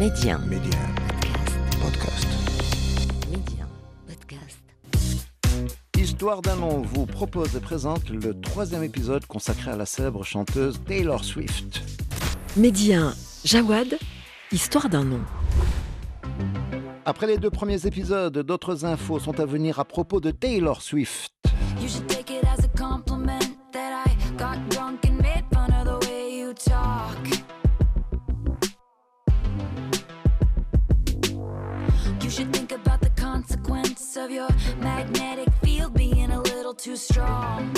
Média. Média. Podcast. Média. Podcast. Histoire d'un nom vous propose et présente le troisième épisode consacré à la célèbre chanteuse Taylor Swift. Média. Jawad. Histoire d'un nom. Après les deux premiers épisodes, d'autres infos sont à venir à propos de Taylor Swift. Too strong.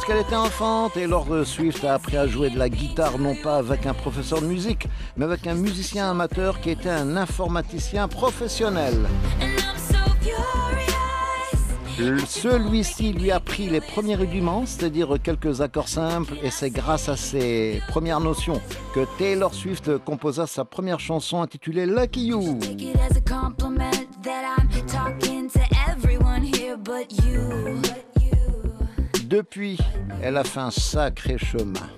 Lorsqu'elle était enfant, Taylor Swift a appris à jouer de la guitare non pas avec un professeur de musique, mais avec un musicien amateur qui était un informaticien professionnel. Celui-ci lui a appris les premiers rudiments, c'est-à-dire quelques accords simples, et c'est grâce à ces premières notions que Taylor Swift composa sa première chanson intitulée Lucky You. Depuis, elle a fait un sacré chemin.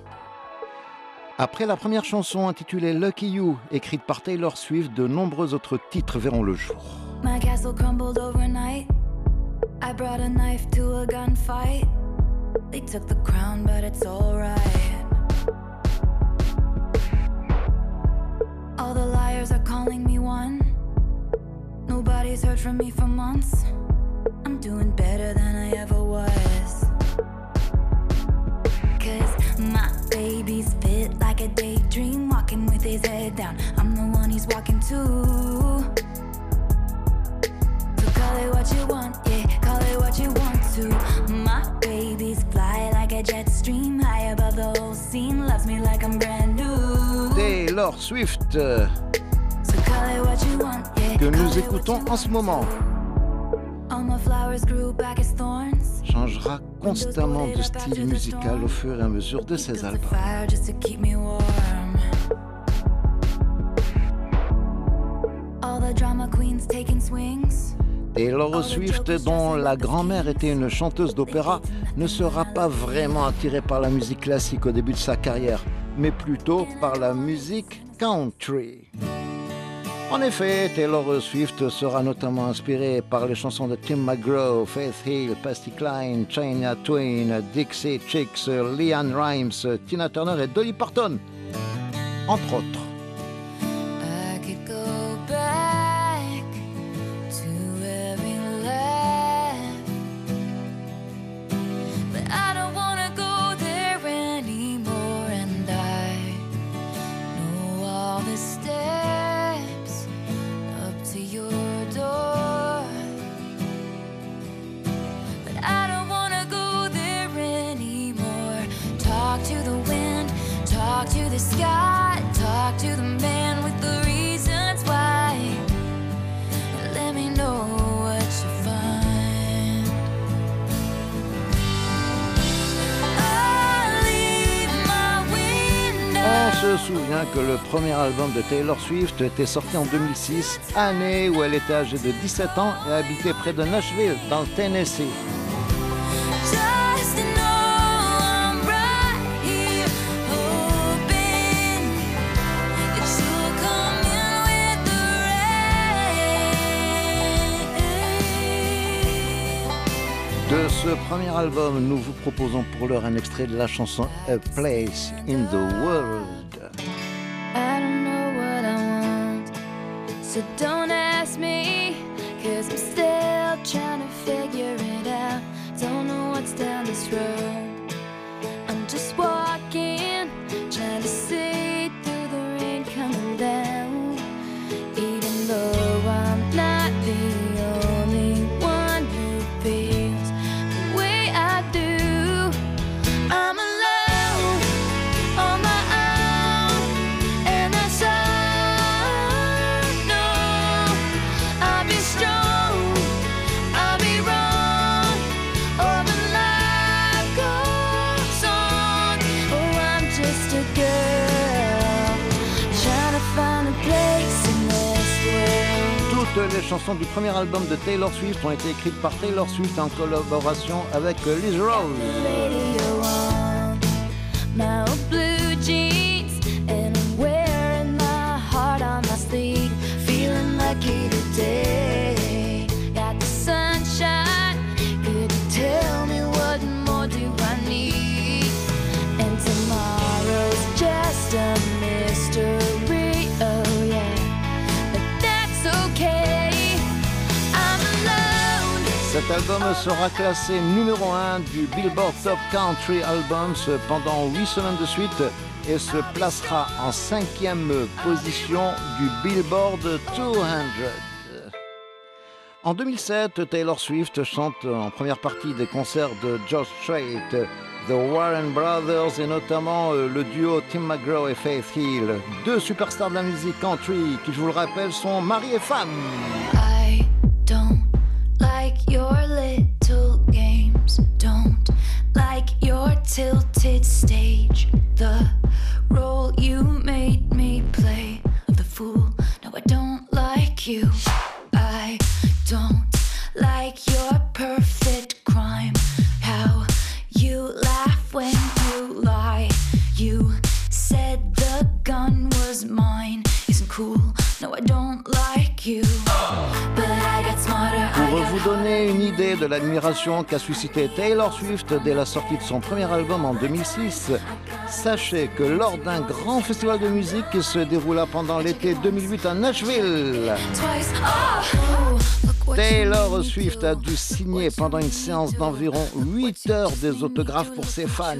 Après la première chanson intitulée Lucky You, écrite par Taylor Swift, de nombreux autres titres verront le jour. My castle crumbled overnight. I brought a knife to a gunfight. They took the crown, but it's alright. All the liars are calling me one. Nobody's heard from me for months. I'm doing better than I ever was. His head down. I'm the one he's walking to. So call it what you want, yeah, call it what you want to. My baby's fly like a jet stream, high above the whole scene, loves me like I'm brand new. Taylor Swift, euh, So call it what you want, yeah. que nous écoutons en ce moment, changera constamment de style musical au fur et à mesure de ses albums. Swings. Taylor Swift, dont la grand-mère était une chanteuse d'opéra, ne sera pas vraiment attirée par la musique classique au début de sa carrière, mais plutôt par la musique country. En effet, Taylor Swift sera notamment inspirée par les chansons de Tim McGraw, Faith Hill, Patsy Cline, China Twain, Dixie Chicks, Leanne Rimes, Tina Turner et Dolly Parton, entre autres. Que le premier album de Taylor Swift était sorti en 2006, année où elle était âgée de 17 ans et habitait près de Nashville, dans le Tennessee. De ce premier album, nous vous proposons pour l'heure un extrait de la chanson A Place in the World. So don't du premier album de Taylor Swift ont été écrites par Taylor Swift en collaboration avec Liz Rose. Cet album sera classé numéro 1 du Billboard Top Country Albums pendant 8 semaines de suite et se placera en cinquième position du Billboard 200. En 2007, Taylor Swift chante en première partie des concerts de George Strait, The Warren Brothers et notamment euh, le duo Tim McGraw et Faith Hill, deux superstars de la musique country qui, je vous le rappelle, sont mari et femme. Like your little games. Don't like your tilted stage. The role you made l'admiration qu'a suscité Taylor Swift dès la sortie de son premier album en 2006, sachez que lors d'un grand festival de musique qui se déroula pendant l'été 2008 à Nashville, Taylor Swift a dû signer pendant une séance d'environ 8 heures des autographes pour ses fans.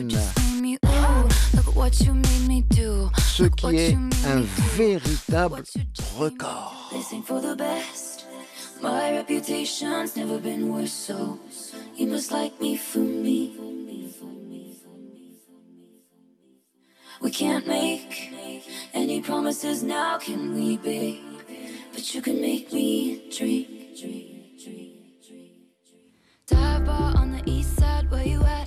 Ce qui est un véritable record. My reputation's never been worse, so you must like me for me. We can't make any promises now, can we, babe? But you can make me drink. Dive bar on the east side, where you at?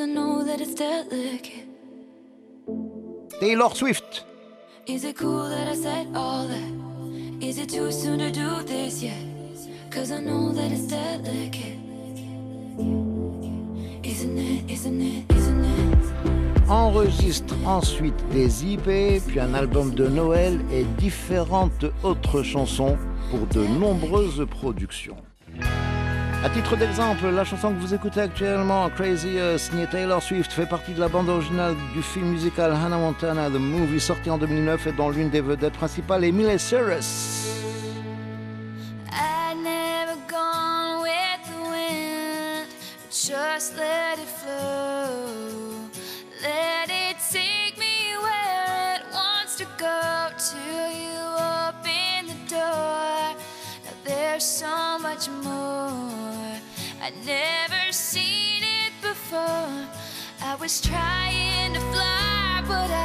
I know that it's delicate. Taylor Swift. Is it cool that I said all that? Is it too soon to do this yet? Cause I know that it's delicate. Isn't it, isn't it, isn't it? enregistre ensuite des IP, puis un album de Noël et différentes autres chansons pour de nombreuses productions. À titre d'exemple, la chanson que vous écoutez actuellement, Crazy Us, signée Taylor Swift, fait partie de la bande originale du film musical Hannah Montana, The Movie, sorti en 2009 et dont l'une des vedettes principales est Miley Cyrus. There's so much more. I'd never seen it before. I was trying to fly, but I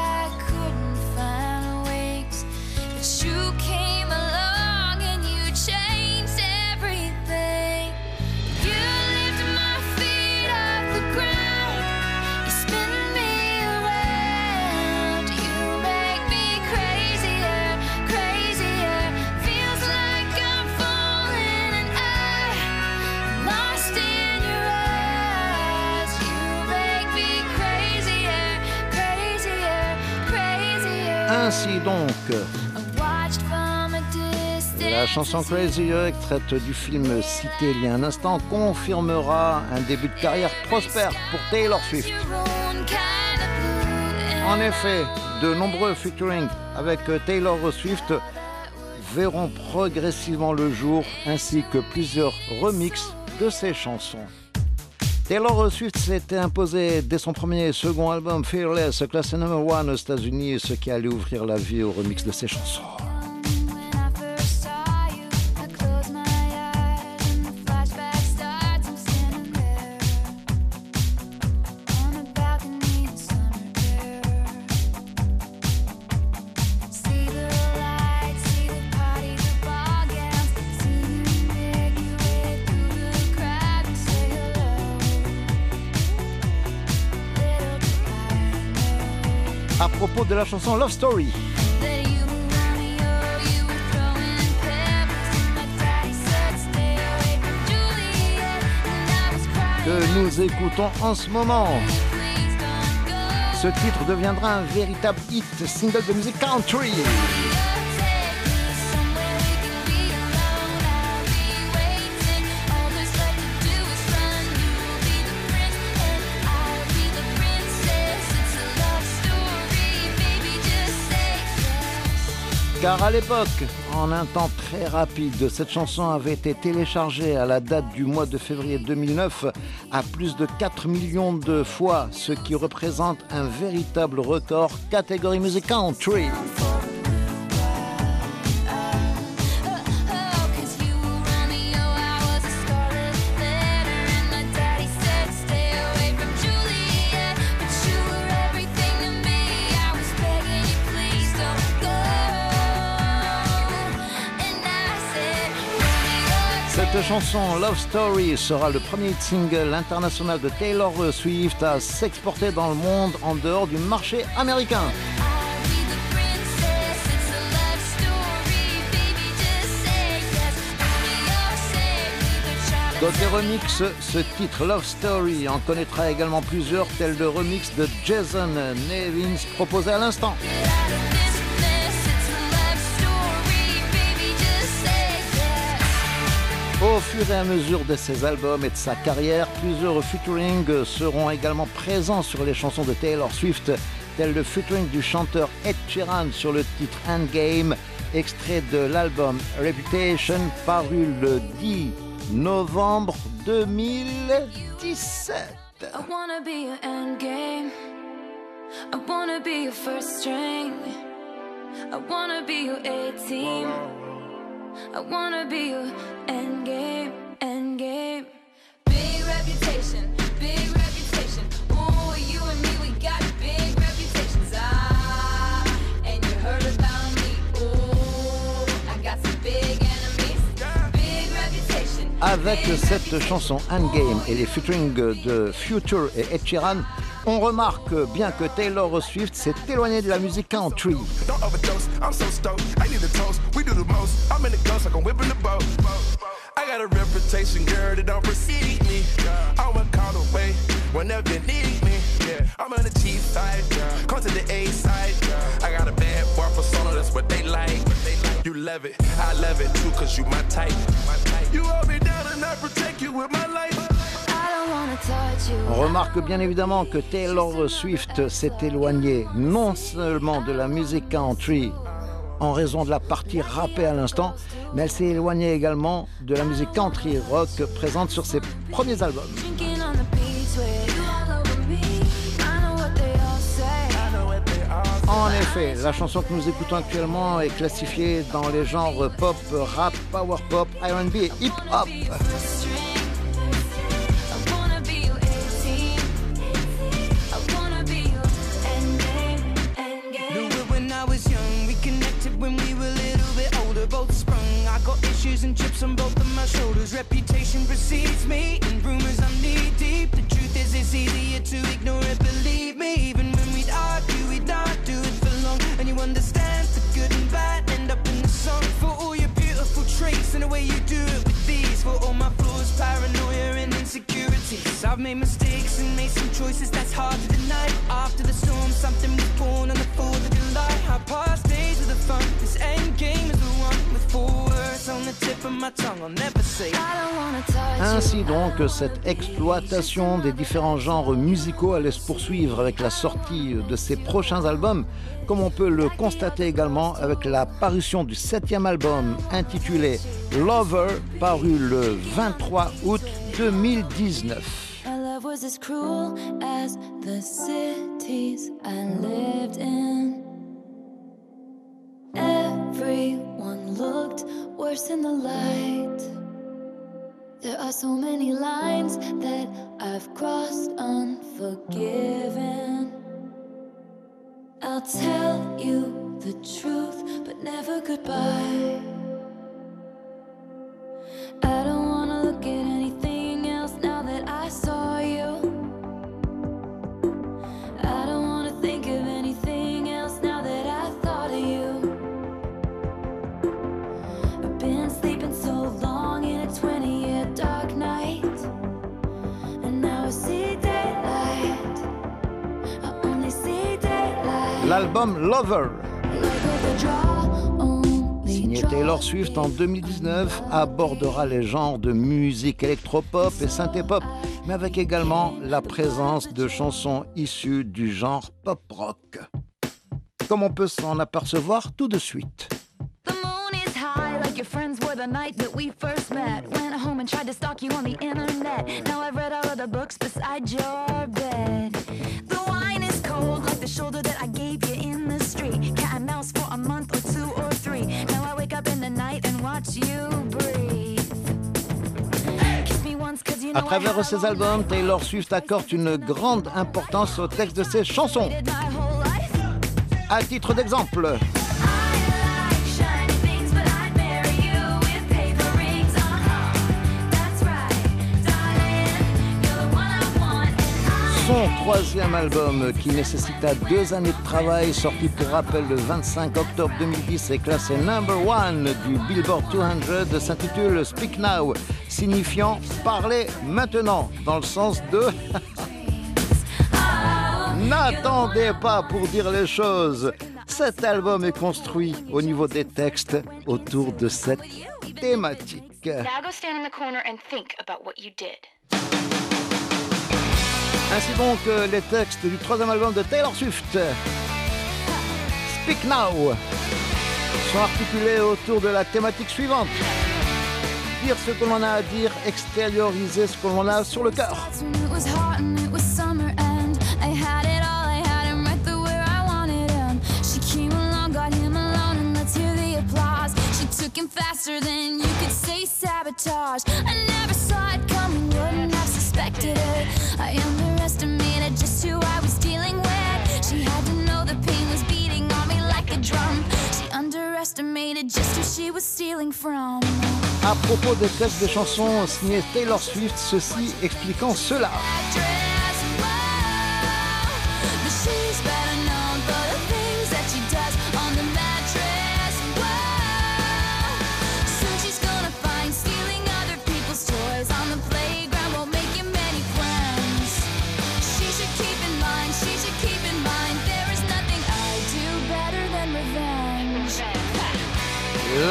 donc, la chanson Crazy extraite du film cité il y a un instant, confirmera un début de carrière prospère pour Taylor Swift. En effet, de nombreux featuring avec Taylor Swift verront progressivement le jour, ainsi que plusieurs remixes de ses chansons. Taylor Swift s'était imposé dès son premier et second album Fearless, classé number one aux États-Unis, ce qui allait ouvrir la vie au remix de ses chansons. De la chanson Love Story. que nous écoutons en ce moment. Ce titre deviendra un véritable hit single de musique country. Car à l'époque, en un temps très rapide, cette chanson avait été téléchargée à la date du mois de février 2009 à plus de 4 millions de fois, ce qui représente un véritable record catégorie music country. Cette chanson Love Story sera le premier single international de Taylor Swift à s'exporter dans le monde en dehors du marché américain. Côté remix, ce titre Love Story en connaîtra également plusieurs, tels le remix de Jason Nevins proposé à l'instant. Au fur et à mesure de ses albums et de sa carrière, plusieurs featuring seront également présents sur les chansons de Taylor Swift, tel le featuring du chanteur Ed Sheeran sur le titre Endgame, extrait de l'album Reputation paru le 10 novembre 2017. I wanna be your endgame. I wanna be your first string. I wanna be your A team. I wanna be your end game, end game. Big reputation, big reputation. Oh, you and me, we got big reputations. Ah, and you heard about me. Oh, I got some big enemies. Big reputation. Avec cette chanson Endgame et les featuring de Future et Ed Sheeran, on remarque bien que Taylor Swift s'est éloigné de la musique country. I got a reputation, girl, that don't precede me. I will call away whenever you need me. Yeah, I'm on the cheap side, come to the A side. I got a bad boy persona, that's what they like. You love it, I love it too, cause you my type. You hold me down and I protect you with my life. On remarque bien évidemment que Taylor Swift s'est éloigné non seulement de la musique country en raison de la partie rappée à l'instant, mais elle s'est éloignée également de la musique country rock présente sur ses premiers albums. En effet, la chanson que nous écoutons actuellement est classifiée dans les genres pop, rap, power pop, R&B et hip hop. And chips on both of my shoulders. Reputation precedes me, and rumors I'm knee deep. The truth is, it's easier to ignore it. Believe me, even when we'd argue, we'd not do it for long. And you understand the good and bad end up in the song. For all your beautiful traits and the way you do it with these. For all my flaws, paranoia and insecurities. I've made mistakes and made some choices that's hard to deny. After the storm, something Ainsi donc, cette exploitation des différents genres musicaux allait se poursuivre avec la sortie de ses prochains albums, comme on peut le constater également avec la parution du septième album intitulé Lover, paru le 23 août 2019. was as cruel as the cities I lived in. Everyone looked worse in the light. There are so many lines that I've crossed unforgiven. I'll tell you the truth, but never goodbye. L'album Lover, signé. Taylor Swift en 2019, abordera les genres de musique électropop et synthé-pop, mais avec également la présence de chansons issues du genre pop-rock. Comme on peut s'en apercevoir tout de suite. The moon is high, like your friends were the night that we first met. Went home and tried to stalk you on the internet. Now I've read all of the books beside À travers ses albums, Taylor Swift accorde une grande importance au texte de ses chansons. À titre d'exemple, son troisième album qui nécessita deux années de travail, sorti pour rappel le 25 octobre 2010 et classé number one du Billboard 200, s'intitule Speak Now, signifiant parler maintenant, dans le sens de N'attendez pas pour dire les choses. Cet album est construit au niveau des textes autour de cette thématique. Now go stand in the corner and think about what you did. Ainsi donc euh, les textes du troisième album de Taylor Swift, Speak Now, sont articulés autour de la thématique suivante. Dire ce que l'on a à dire, extérioriser ce que l'on a sur le cœur. I never saw it coming, wouldn't have suspected it. I underestimated À propos des textes des chansons signées Taylor Swift, ceci expliquant cela.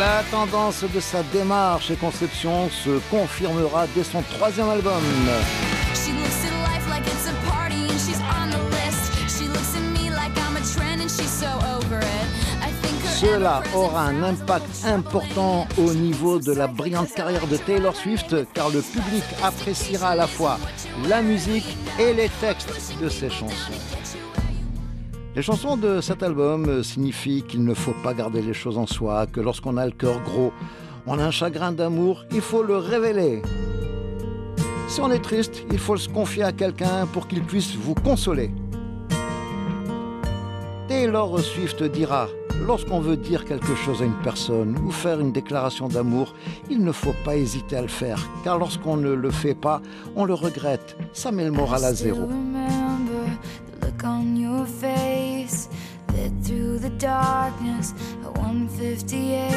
La tendance de sa démarche et conception se confirmera dès son troisième album. Cela aura un impact important au niveau de la brillante carrière de Taylor Swift car le public appréciera à la fois la musique et les textes de ses chansons. Les chansons de cet album signifient qu'il ne faut pas garder les choses en soi, que lorsqu'on a le cœur gros, on a un chagrin d'amour, il faut le révéler. Si on est triste, il faut se confier à quelqu'un pour qu'il puisse vous consoler. Taylor Swift dira Lorsqu'on veut dire quelque chose à une personne ou faire une déclaration d'amour, il ne faut pas hésiter à le faire, car lorsqu'on ne le fait pas, on le regrette. Ça met le moral à zéro. Darkness at 158.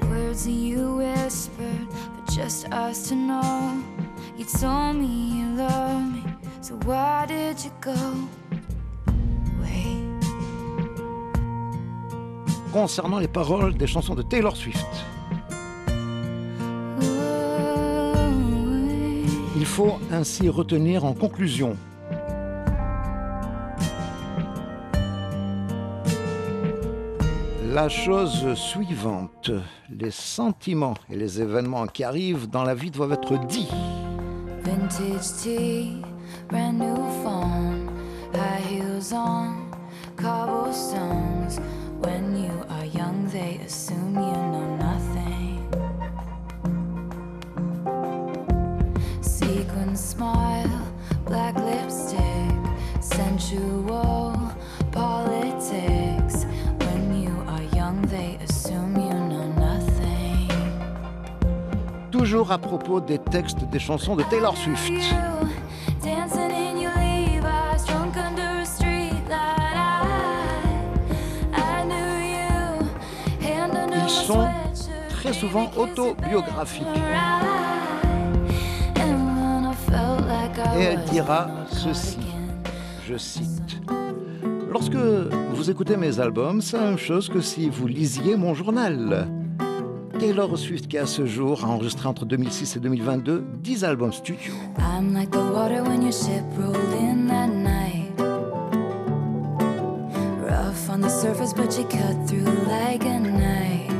The words that you whispered for just us to know. You told me you loved me, so why did you go? Concernant les paroles des chansons de Taylor Swift. Il faut ainsi retenir en conclusion la chose suivante. Les sentiments et les événements qui arrivent dans la vie doivent être dits. Vintage tea, brand new phone, high heels on, cobblestones. When you are young, they assume you know nothing. Sequin smile, black lipstick, sensual politics. Toujours à propos des textes des chansons de Taylor Swift. Ils sont très souvent autobiographiques. Et elle dira ceci. Je cite. Lorsque vous écoutez mes albums, c'est la même chose que si vous lisiez mon journal. Taylor Swift, qui à ce jour a enregistré entre 2006 et 2022 10 albums studio. I'm like the water when your ship rolled in that night. Rough on the surface, but you cut through like a knife.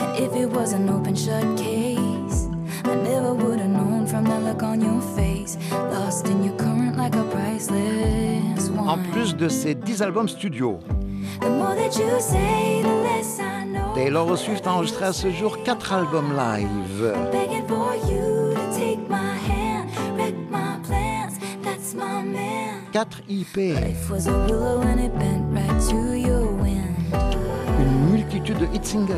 And if it was an open shut case, I never would have known from that look on your face. Lost in your current like a priceless En plus de ces 10 albums studio, Taylor Swift a enregistré à ce jour 4 albums live. 4 IP, Life was a willow and it bent right to your wind. une multitude de hit singles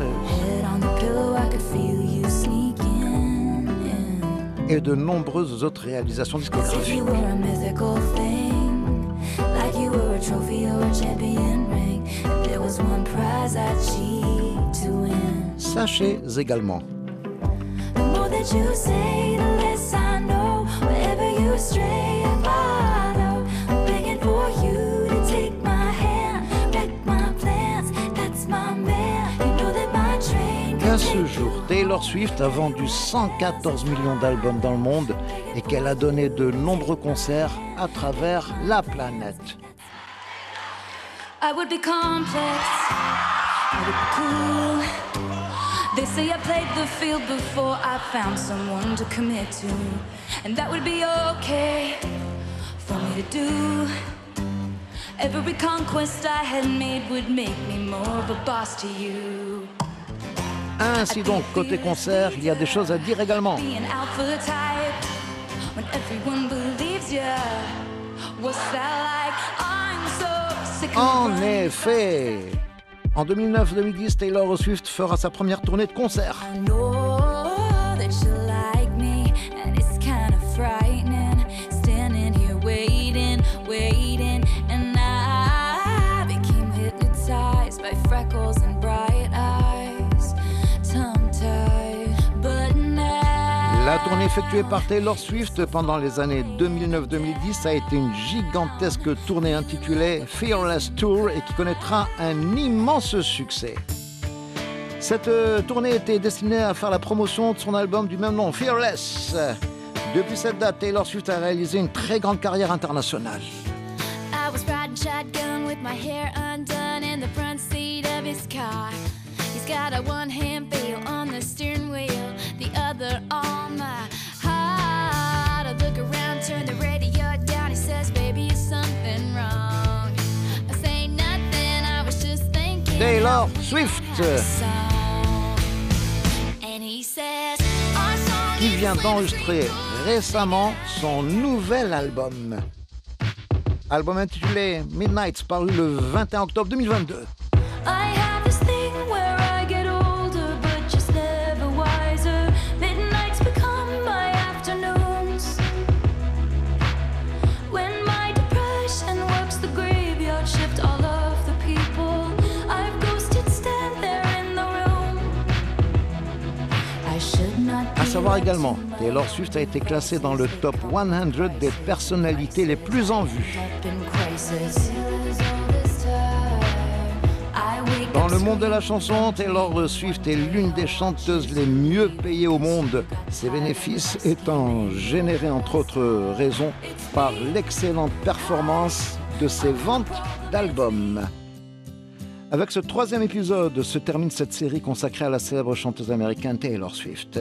et de nombreuses autres réalisations discographiques. Sachez également. Can ce jour, Taylor Swift a vendu 114 millions d'albums dans le monde et qu'elle a donné de nombreux concerts à travers la planète. I would be complex. I would be cool. They say I played the field before I found someone to commit to. And that would be okay for me to do. Every conquest I had made would make me more of a boss to you. Ainsi donc, côté concert, il y a des choses à dire également. Be an alpha type when everyone believes you. What's that like? En effet, en 2009-2010, Taylor Swift fera sa première tournée de concert. Effectuée par Taylor Swift pendant les années 2009-2010 a été une gigantesque tournée intitulée Fearless Tour et qui connaîtra un immense succès. Cette euh, tournée était destinée à faire la promotion de son album du même nom, Fearless. Depuis cette date, Taylor Swift a réalisé une très grande carrière internationale. Taylor Swift. qui vient d'enregistrer récemment son nouvel album. Album intitulé Midnight, paru le 21 octobre 2022. À savoir également, Taylor Swift a été classée dans le top 100 des personnalités les plus en vue. time. le monde de la chanson, Taylor Swift est l'une des chanteuses les mieux payées au monde. Ses bénéfices étant générés entre autres raisons par l'excellente performance de ses ventes d'albums. Avec ce troisième épisode se termine cette série consacrée à la célèbre chanteuse américaine Taylor Swift.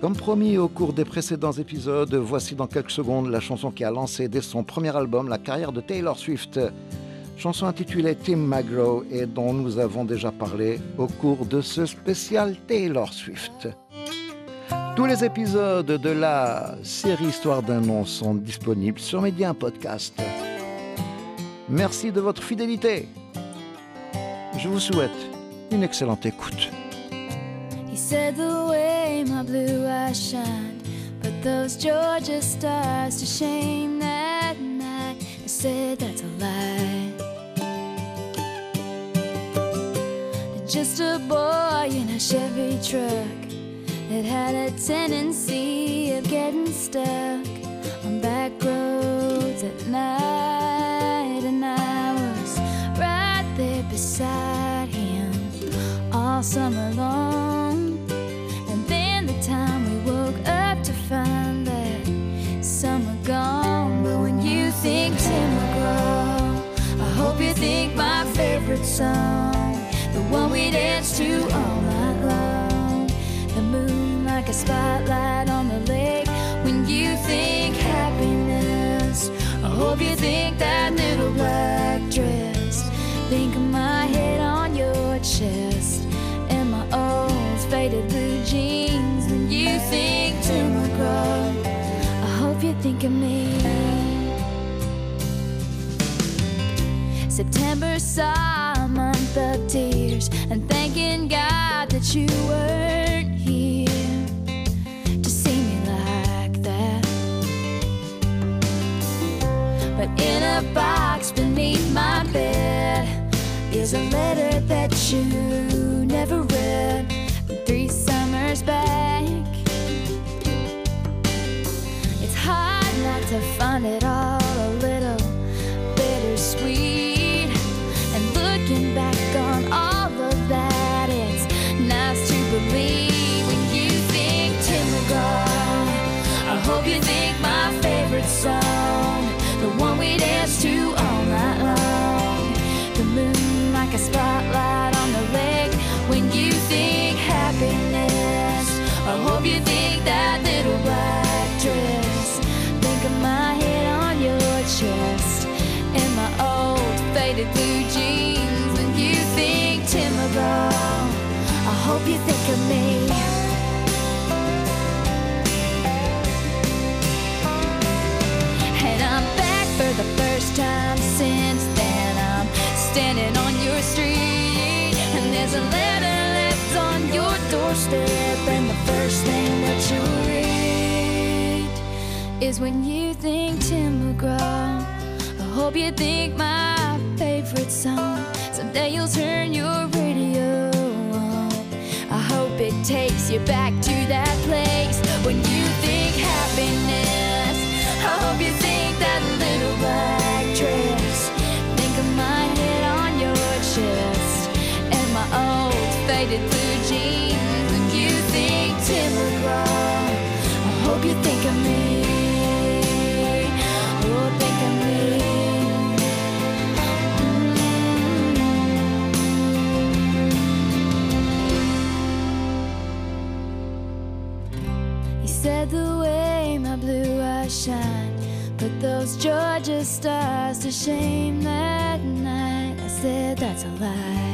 Comme promis au cours des précédents épisodes, voici dans quelques secondes la chanson qui a lancé dès son premier album la carrière de Taylor Swift. Chanson intitulée Tim McGraw et dont nous avons déjà parlé au cours de ce spécial Taylor Swift. Tous les épisodes de la série Histoire d'un nom sont disponibles sur Média Podcast. Merci de votre fidélité. Je vous souhaite une excellente écoute. He said the way my blue eyes shined, those Georgia stars to shame that night. I said that's a lie. Just a boy in a Chevy truck that had a tendency of getting stuck on back roads at night, and I was right there beside all summer long. And then the time we woke up to find that summer gone. But when you think Tim McGraw, I hope you think my favorite song, the one we dance to all night long. The moon like a spotlight on the lake. When you think happiness, I hope you think that little black dress. Think of my head on your chest faded blue jeans. When you think Tim McGraw, I hope you think of me. September saw a month of tears and thanking God that you weren't here to see me like that. But in a box beneath my bed is a letter that you to find it is when you think Tim McGraw. I hope you think my favorite song. Someday you'll turn your radio on. I hope it takes you back to those Georgia stars to shame that night. I said that's a lie.